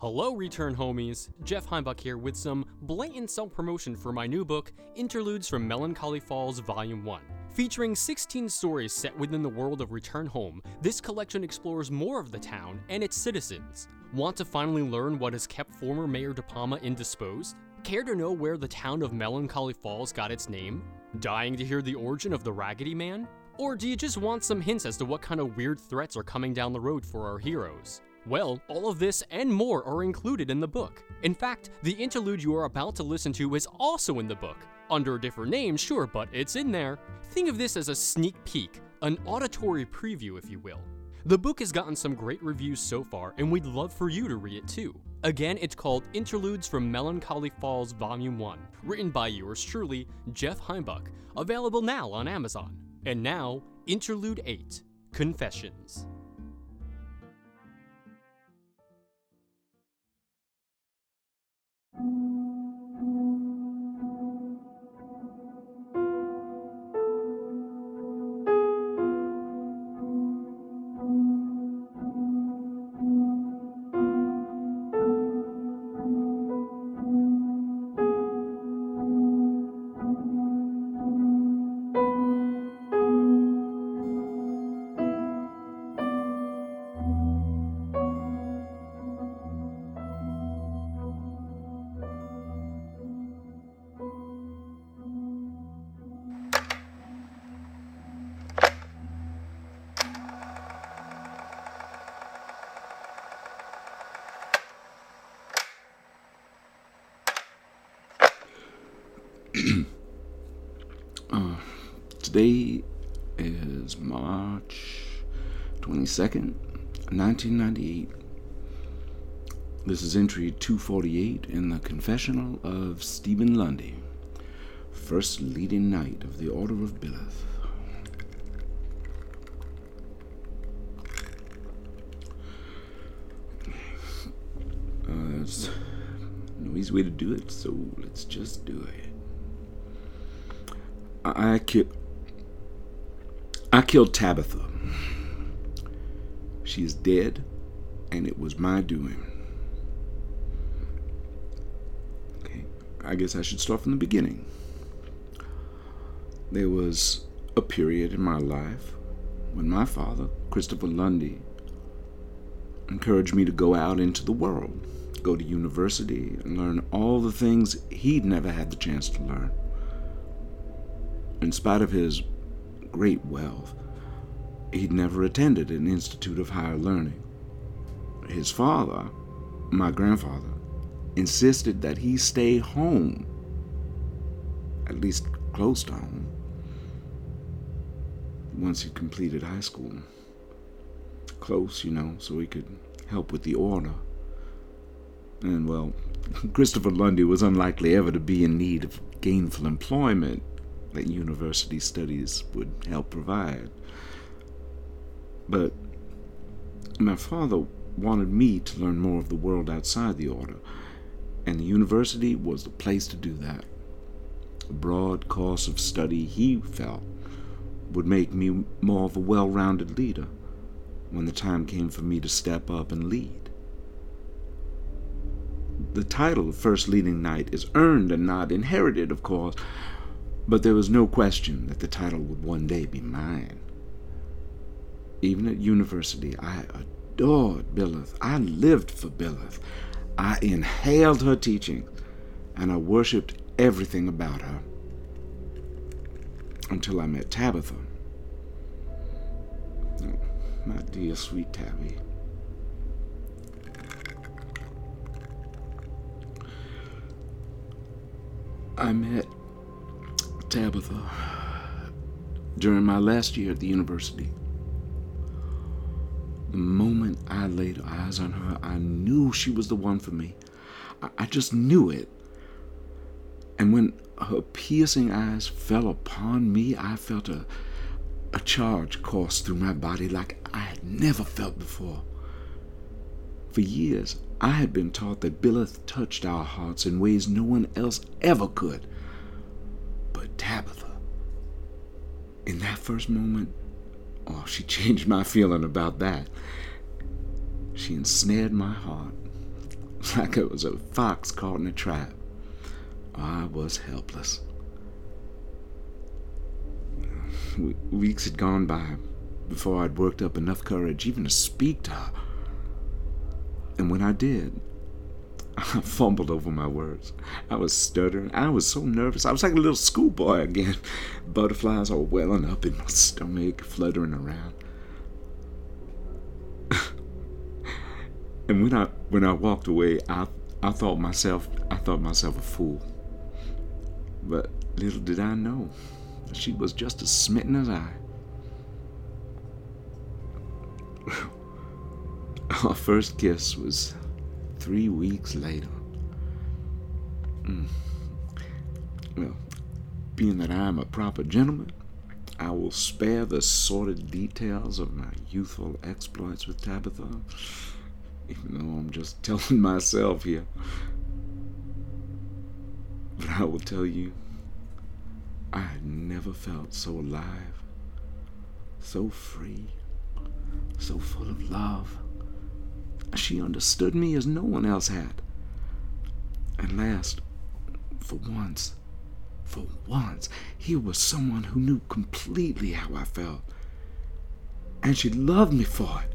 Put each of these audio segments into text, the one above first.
Hello, return homies. Jeff Heimbach here with some blatant self promotion for my new book, Interludes from Melancholy Falls Volume 1. Featuring 16 stories set within the world of Return Home, this collection explores more of the town and its citizens. Want to finally learn what has kept former Mayor De Palma indisposed? Care to know where the town of Melancholy Falls got its name? Dying to hear the origin of the Raggedy Man? Or do you just want some hints as to what kind of weird threats are coming down the road for our heroes? Well, all of this and more are included in the book. In fact, the interlude you are about to listen to is also in the book. Under a different name, sure, but it's in there. Think of this as a sneak peek, an auditory preview, if you will. The book has gotten some great reviews so far, and we'd love for you to read it too. Again, it's called Interludes from Melancholy Falls Volume 1, written by yours truly, Jeff Heimbach, available now on Amazon. And now, Interlude 8 Confessions. Today is March 22nd, 1998. This is entry 248 in the Confessional of Stephen Lundy, first leading knight of the Order of Byleth. Uh, there's no easy way to do it, so let's just do it. I, ki- I killed Tabitha. She is dead, and it was my doing. Okay, I guess I should start from the beginning. There was a period in my life when my father, Christopher Lundy, encouraged me to go out into the world, go to university, and learn all the things he'd never had the chance to learn. In spite of his great wealth, he'd never attended an institute of higher learning. His father, my grandfather, insisted that he stay home, at least close to home, once he completed high school. Close, you know, so he could help with the order. And, well, Christopher Lundy was unlikely ever to be in need of gainful employment that university studies would help provide. But my father wanted me to learn more of the world outside the order, and the university was the place to do that. A broad course of study, he felt, would make me more of a well rounded leader when the time came for me to step up and lead. The title of First Leading Knight is earned and not inherited, of course, but there was no question that the title would one day be mine. Even at university, I adored Byleth. I lived for Byleth. I inhaled her teaching, and I worshipped everything about her. Until I met Tabitha. My dear sweet Tabby. I met Tabitha during my last year at the university. The moment I laid eyes on her, I knew she was the one for me. I, I just knew it. And when her piercing eyes fell upon me, I felt a, a charge course through my body like I had never felt before. For years, I had been taught that Byleth touched our hearts in ways no one else ever could. Tabitha, in that first moment, oh, she changed my feeling about that. She ensnared my heart, like I was a fox caught in a trap. I was helpless. Weeks had gone by before I'd worked up enough courage even to speak to her. And when I did, I fumbled over my words. I was stuttering. I was so nervous. I was like a little schoolboy again. Butterflies all welling up in my stomach, fluttering around. and when I when I walked away, I I thought myself I thought myself a fool. But little did I know, she was just as smitten as I. Our first kiss was three weeks later. Mm. Well, being that I am a proper gentleman, I will spare the sordid details of my youthful exploits with Tabitha, even though I'm just telling myself here. But I will tell you, I had never felt so alive, so free, so full of love. She understood me as no one else had. At last, for once, for once, here was someone who knew completely how I felt. And she loved me for it.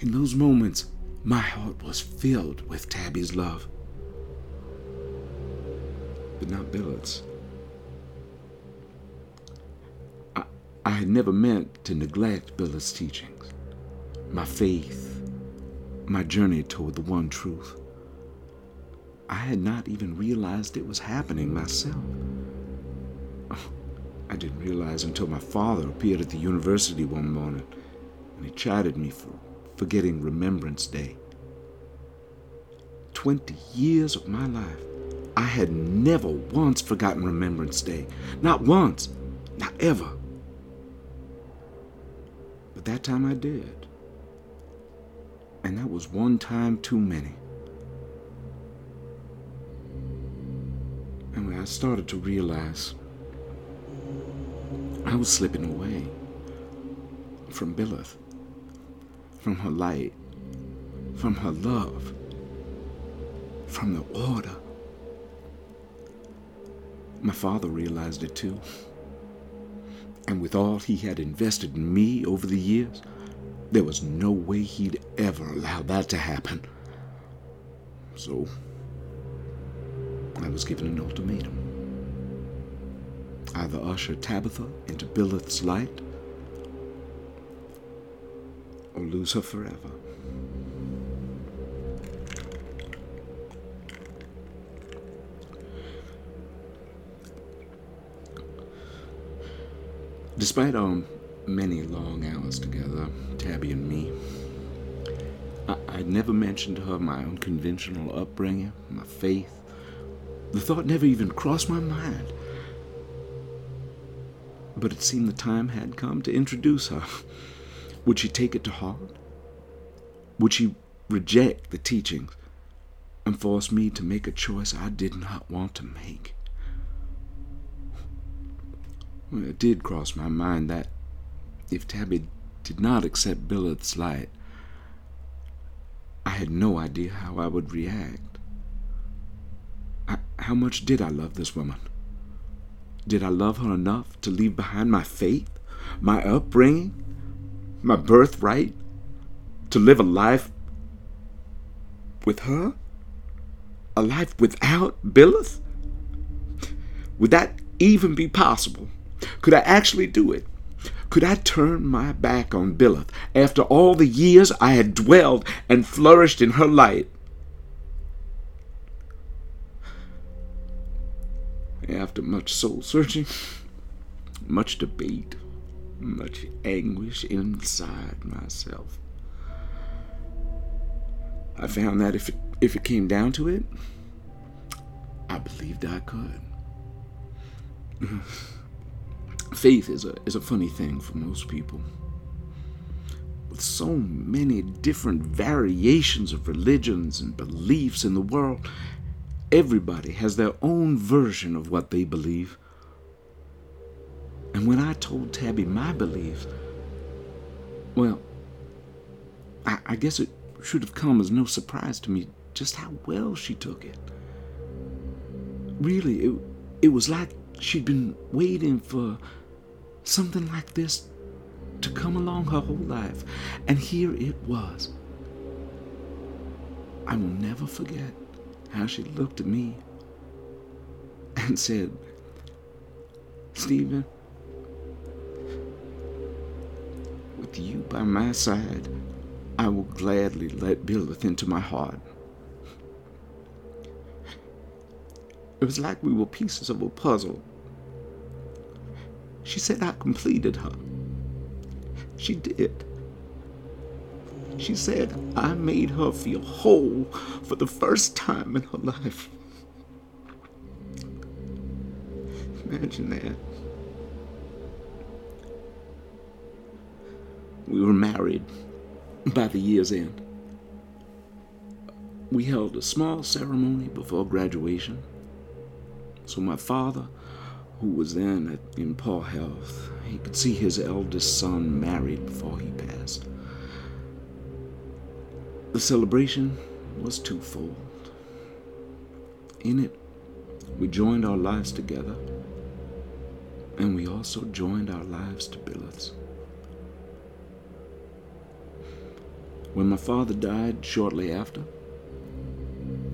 In those moments, my heart was filled with Tabby's love. But not Byleth's. I, I had never meant to neglect Byleth's teachings my faith, my journey toward the one truth. I had not even realized it was happening myself. Oh, I didn't realize until my father appeared at the university one morning and he chided me for forgetting Remembrance Day. Twenty years of my life, I had never once forgotten Remembrance Day. Not once, not ever. But that time I did and that was one time too many. And when I started to realize I was slipping away from Byleth, from her light, from her love, from the order. My father realized it too. And with all he had invested in me over the years, there was no way he'd ever allow that to happen. So, I was given an ultimatum. Either usher Tabitha into Byleth's light, or lose her forever. Despite um, many long hours together, Tabby and me. I- would never mentioned to her my unconventional upbringing, my faith. The thought never even crossed my mind. But it seemed the time had come to introduce her. Would she take it to heart? Would she reject the teachings and force me to make a choice I did not want to make? Well, it did cross my mind that if Tabby did not accept Byleth's light, I had no idea how I would react. I, how much did I love this woman? Did I love her enough to leave behind my faith, my upbringing, my birthright, to live a life with her? A life without Byleth? Would that even be possible? Could I actually do it? Could I turn my back on Byleth after all the years I had dwelled and flourished in her light? After much soul searching, much debate, much anguish inside myself, I found that if it, if it came down to it, I believed I could. faith is a, is a funny thing for most people. With so many different variations of religions and beliefs in the world, everybody has their own version of what they believe. And when I told Tabby my beliefs, well, I, I guess it, should have come as no surprise to me just how well she took it. Really, it, it was like she'd been waiting for something like this to come along her whole life. And here it was. I will never forget how she looked at me and said, Stephen, with you by my side, I will gladly let Byleth into my heart. It was like we were pieces of a puzzle. She said I completed her. She did. She said I made her feel whole for the first time in her life. Imagine that. We were married by the year's end. We held a small ceremony before graduation. So my father, who was then at, in poor health, he could see his eldest son married before he passed. The celebration was twofold. In it, we joined our lives together, and we also joined our lives to Byleth's. When my father died shortly after,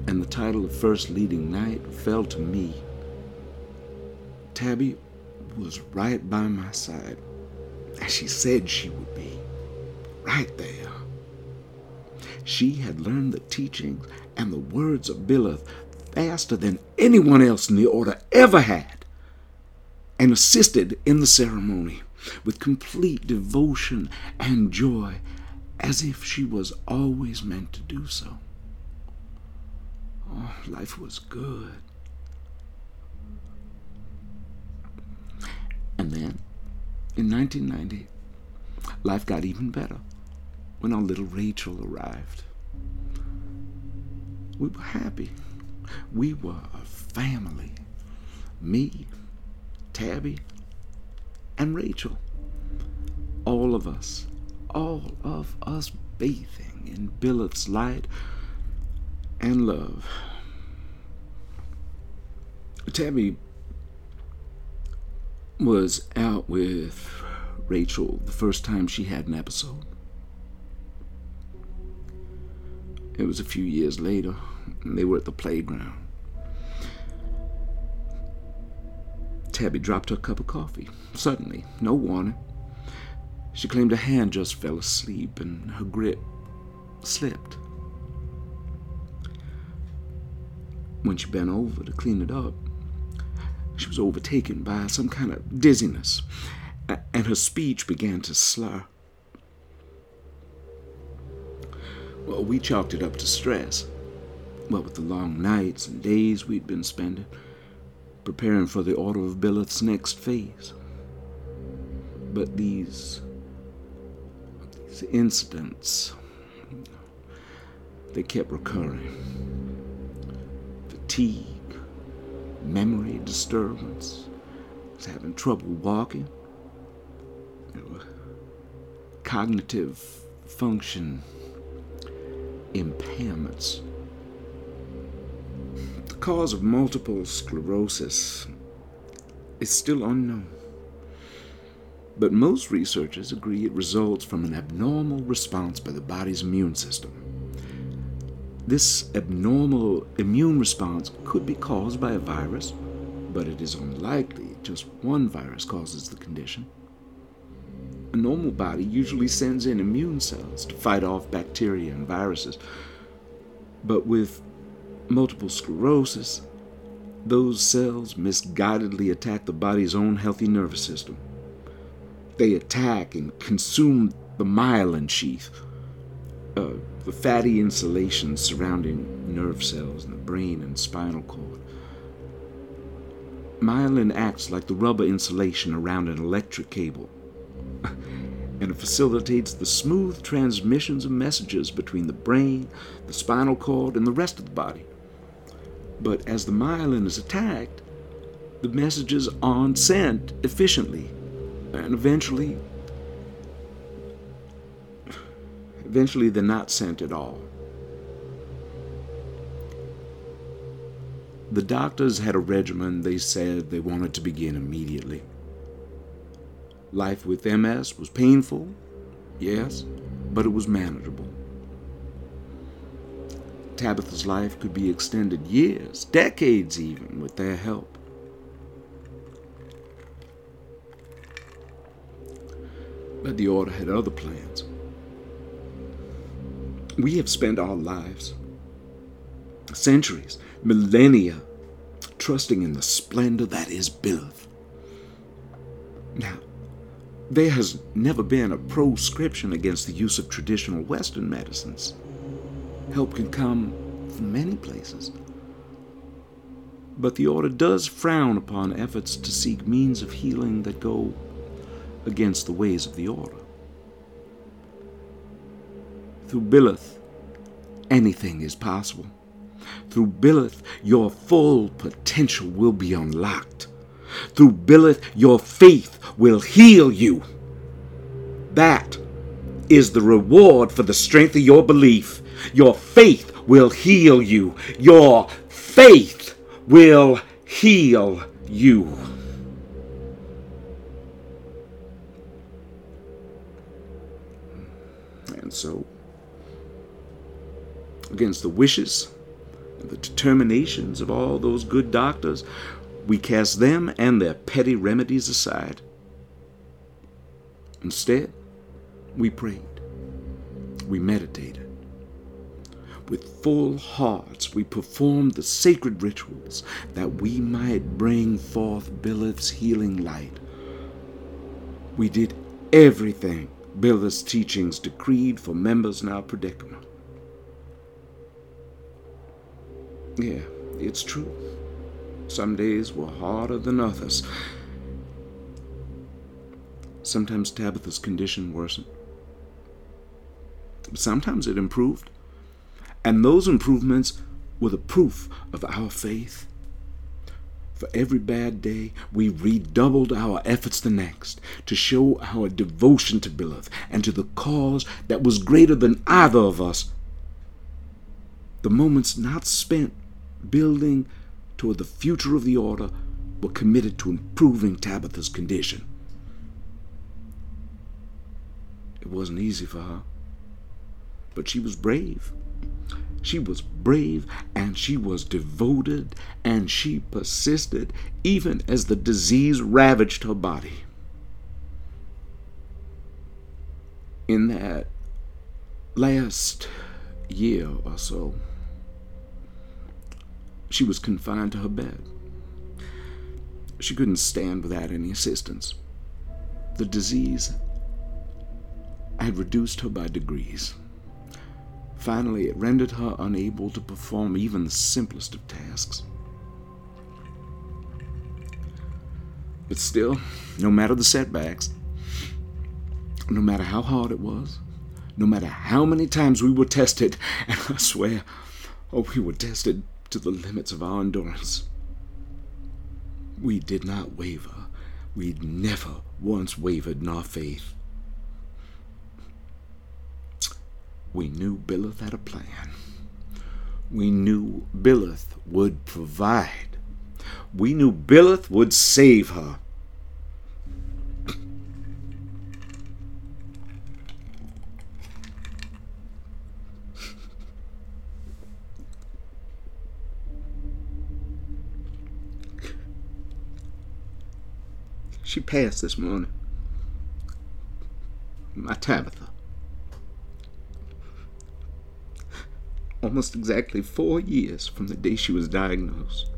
and the title of First Leading Knight fell to me, Tabby was right by my side, as she said she would be, right there. She had learned the teachings and the words of Byleth faster than anyone else in the order ever had, and assisted in the ceremony with complete devotion and joy as if she was always meant to do so. Oh, life was good. And then, in 1990, life got even better when our little Rachel arrived. We were happy. We were a family. Me, Tabby, and Rachel. All of us all of us bathing in Byleth's light and love. Tabby was out with Rachel the first time she had an episode. It was a few years later, and they were at the playground. Tabby dropped her cup of coffee, suddenly, no warning. She claimed her hand just fell asleep and her grip slipped. When she bent over to clean it up, she was overtaken by some kind of dizziness, and her speech began to slur. Well, we chalked it up to stress. What with the long nights and days we'd been spending preparing for the Order of Byleth's next phase. But these, these incidents, they kept recurring. Fatigue, memory disturbance, was having trouble walking, cognitive function impairments. The cause of multiple sclerosis is still unknown. But most researchers agree it results from an abnormal response by the body's immune system. This abnormal immune response could be caused by a virus, but it is unlikely just one virus causes the condition. A normal body usually sends in immune cells to fight off bacteria and viruses. But with multiple sclerosis, those cells misguidedly attack the body's own healthy nervous system. They attack and consume the myelin sheath, uh, the fatty insulation surrounding nerve cells in the brain and spinal cord. Myelin acts like the rubber insulation around an electric cable, and it facilitates the smooth transmissions of messages between the brain, the spinal cord, and the rest of the body. But as the myelin is attacked, the messages aren't sent efficiently and eventually Eventually, they're not sent at all. The doctors had a regimen they said they wanted to begin immediately. Life with MS was painful, yes, but it was manageable. Tabitha's life could be extended years, decades even, with their help. But the order had other plans. We have spent our lives, centuries, millennia, trusting in the splendor that is Byleth. Now, there has never been a proscription against the use of traditional Western medicines. Help can come from many places. But the Order does frown upon efforts to seek means of healing that go against the ways of the Order. Through Byleth, anything is possible. Through Byleth, your full potential will be unlocked. Through Byleth, your faith will heal you. That is the reward for the strength of your belief. Your faith will heal you. Your faith will heal you. And so, against the wishes and the determinations of all those good doctors, we cast them and their petty remedies aside. Instead, we prayed. We meditated. With full hearts, we performed the sacred rituals that we might bring forth Byleth's healing light. We did everything Byleth's teachings decreed for members in our predicament. Yeah, it's true. Some days were harder than others. Sometimes Tabitha's condition worsened. Sometimes it improved. And those improvements were the proof of our faith. For every bad day, we redoubled our efforts the next to show our devotion to Byleth and to the cause that was greater than either of us. The moments not spent building toward the future of the order were committed to improving Tabitha's condition. It wasn't easy for her, but she was brave. She was brave and she was devoted and she persisted even as the disease ravaged her body. In that last year or so, she was confined to her bed. She couldn't stand without any assistance. The disease had reduced her by degrees. Finally, it rendered her unable to perform even the simplest of tasks. But still, no matter the setbacks, no matter how hard it was, no matter how many times we were tested, and I swear, oh, we were tested to the limits of our endurance. We did not waver. We never once wavered in our faith. We knew Byleth had a plan. We knew Byleth would provide. We knew Byleth would save her. She passed this morning. My Tabitha. Almost exactly four years from the day she was diagnosed.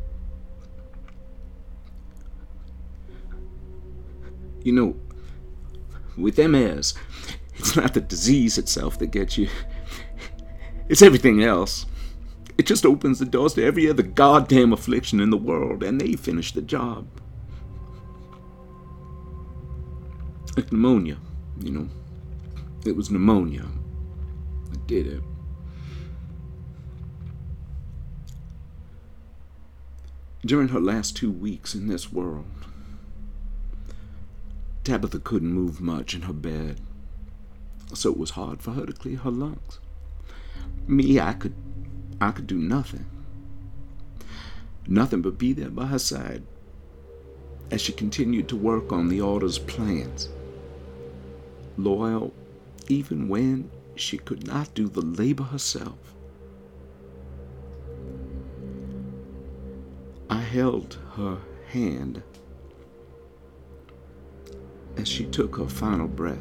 You know, with MS, it's not the disease itself that gets you, it's everything else. It just opens the doors to every other goddamn affliction in the world, and they finish the job. Like pneumonia, you know. It was pneumonia I did it. During her last two weeks in this world, Tabitha couldn't move much in her bed. so it was hard for her to clear her lungs. Me, I could I could do nothing. Nothing but be there by her side as she continued to work on the order's plans. Loyal even when she could not do the labor herself. I held her hand as she took her final breath.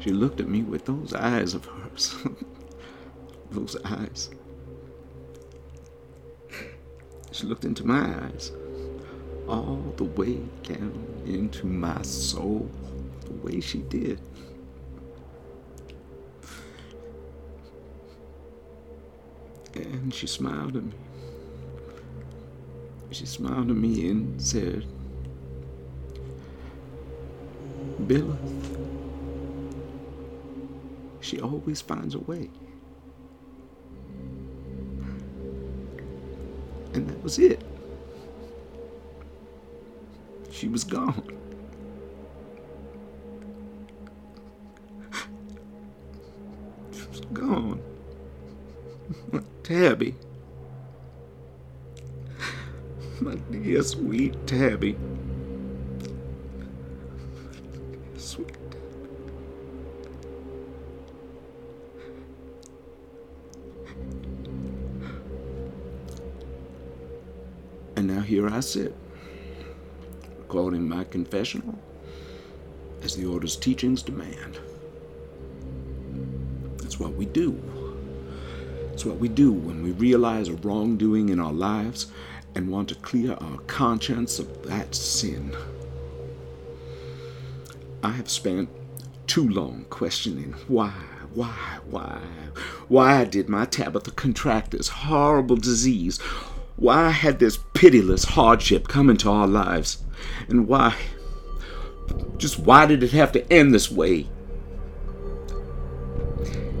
She looked at me with those eyes of hers. those eyes. She looked into my eyes, all the way down into my soul, the way she did. And she smiled at me. She smiled at me and said, Byleth, she always finds a way. And that was it. She was gone. She was gone. My Tabby. My dear sweet Tabby. Sweet. And now here I sit, recording my confessional as the order's teachings demand. That's what we do. It's what we do when we realize a wrongdoing in our lives and want to clear our conscience of that sin. I have spent too long questioning why, why, why, why did my Tabitha contract this horrible disease? Why had this pitiless hardship come into our lives? And why, just why did it have to end this way?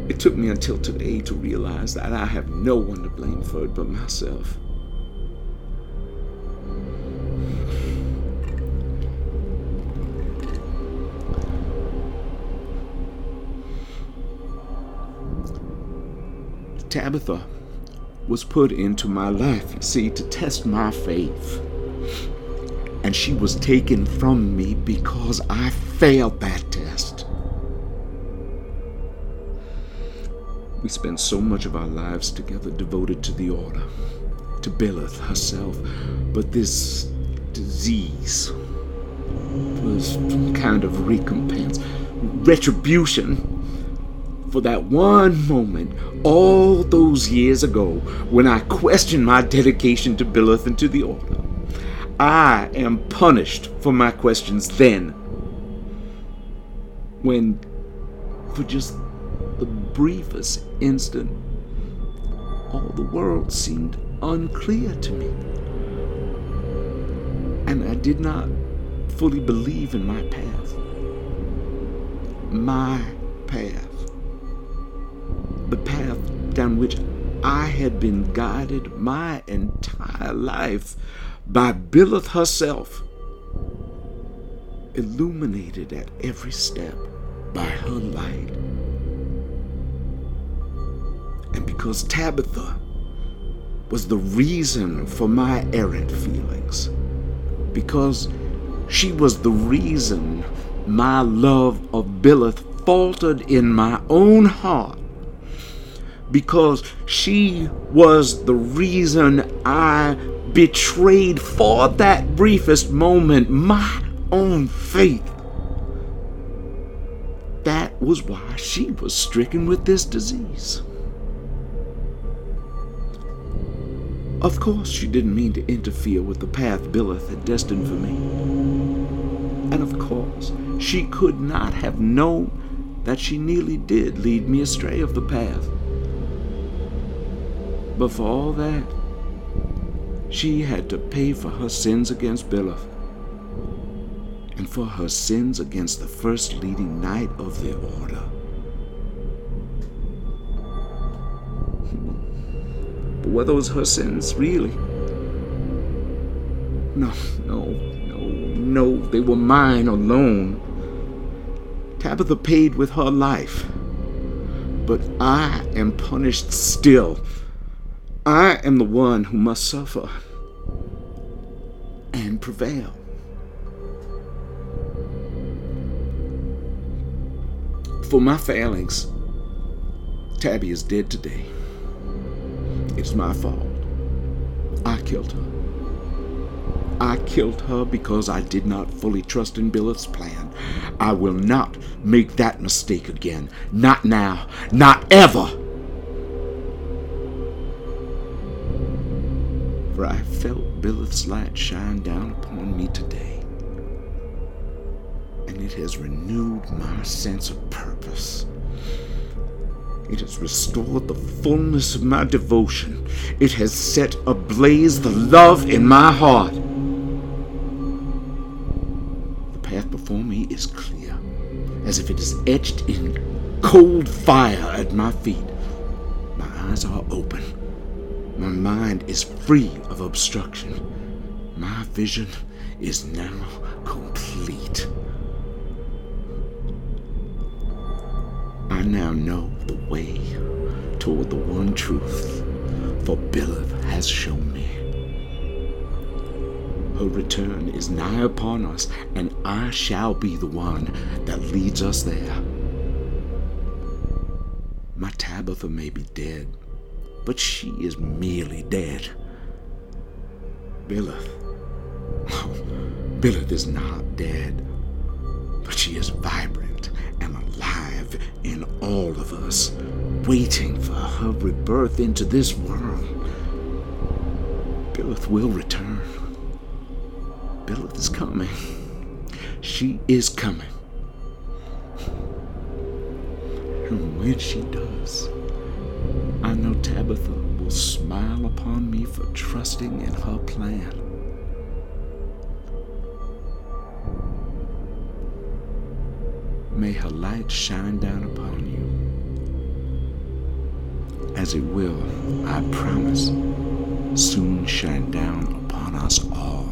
It took me until today to realize that I have no one to blame for it but myself. Tabitha was put into my life, you see, to test my faith. And she was taken from me because I failed that test. We spent so much of our lives together devoted to the order, to Byleth herself, but this disease was some kind of recompense, retribution for that one moment all those years ago when I questioned my dedication to Byleth and to the order. I am punished for my questions then. When, for just the briefest instant, all the world seemed unclear to me. And I did not fully believe in my path. My path the path down which I had been guided my entire life by Byleth herself, illuminated at every step by her light. And because Tabitha was the reason for my errant feelings, because she was the reason my love of Byleth faltered in my own heart, because she was the reason I betrayed for that briefest moment my own faith. That was why she was stricken with this disease. Of course, she didn't mean to interfere with the path Byleth had destined for me. And of course, she could not have known that she nearly did lead me astray of the path. But for all that, she had to pay for her sins against Byleth and for her sins against the first leading knight of the order. But were those her sins, really? No, no, no, no, they were mine alone. Tabitha paid with her life. But I am punished still. I am the one who must suffer and prevail. For my failings, Tabby is dead today. It's my fault. I killed her. I killed her because I did not fully trust in Byleth's plan. I will not make that mistake again. Not now. Not ever. I felt Byleth's light shine down upon me today. And it has renewed my sense of purpose. It has restored the fullness of my devotion. It has set ablaze the love in my heart. The path before me is clear, as if it is etched in cold fire at my feet. My eyes are open. My mind is free of obstruction. My vision is now complete. I now know the way toward the one truth, for Byleth has shown me. Her return is nigh upon us, and I shall be the one that leads us there. My Tabitha may be dead, but she is merely dead. Byleth, oh, Byleth is not dead, but she is vibrant and alive in all of us, waiting for her rebirth into this world. Byleth will return. Byleth is coming. She is coming. And when she does, I know Tabitha will smile upon me for trusting in her plan. May her light shine down upon you. As it will, I promise, soon shine down upon us all.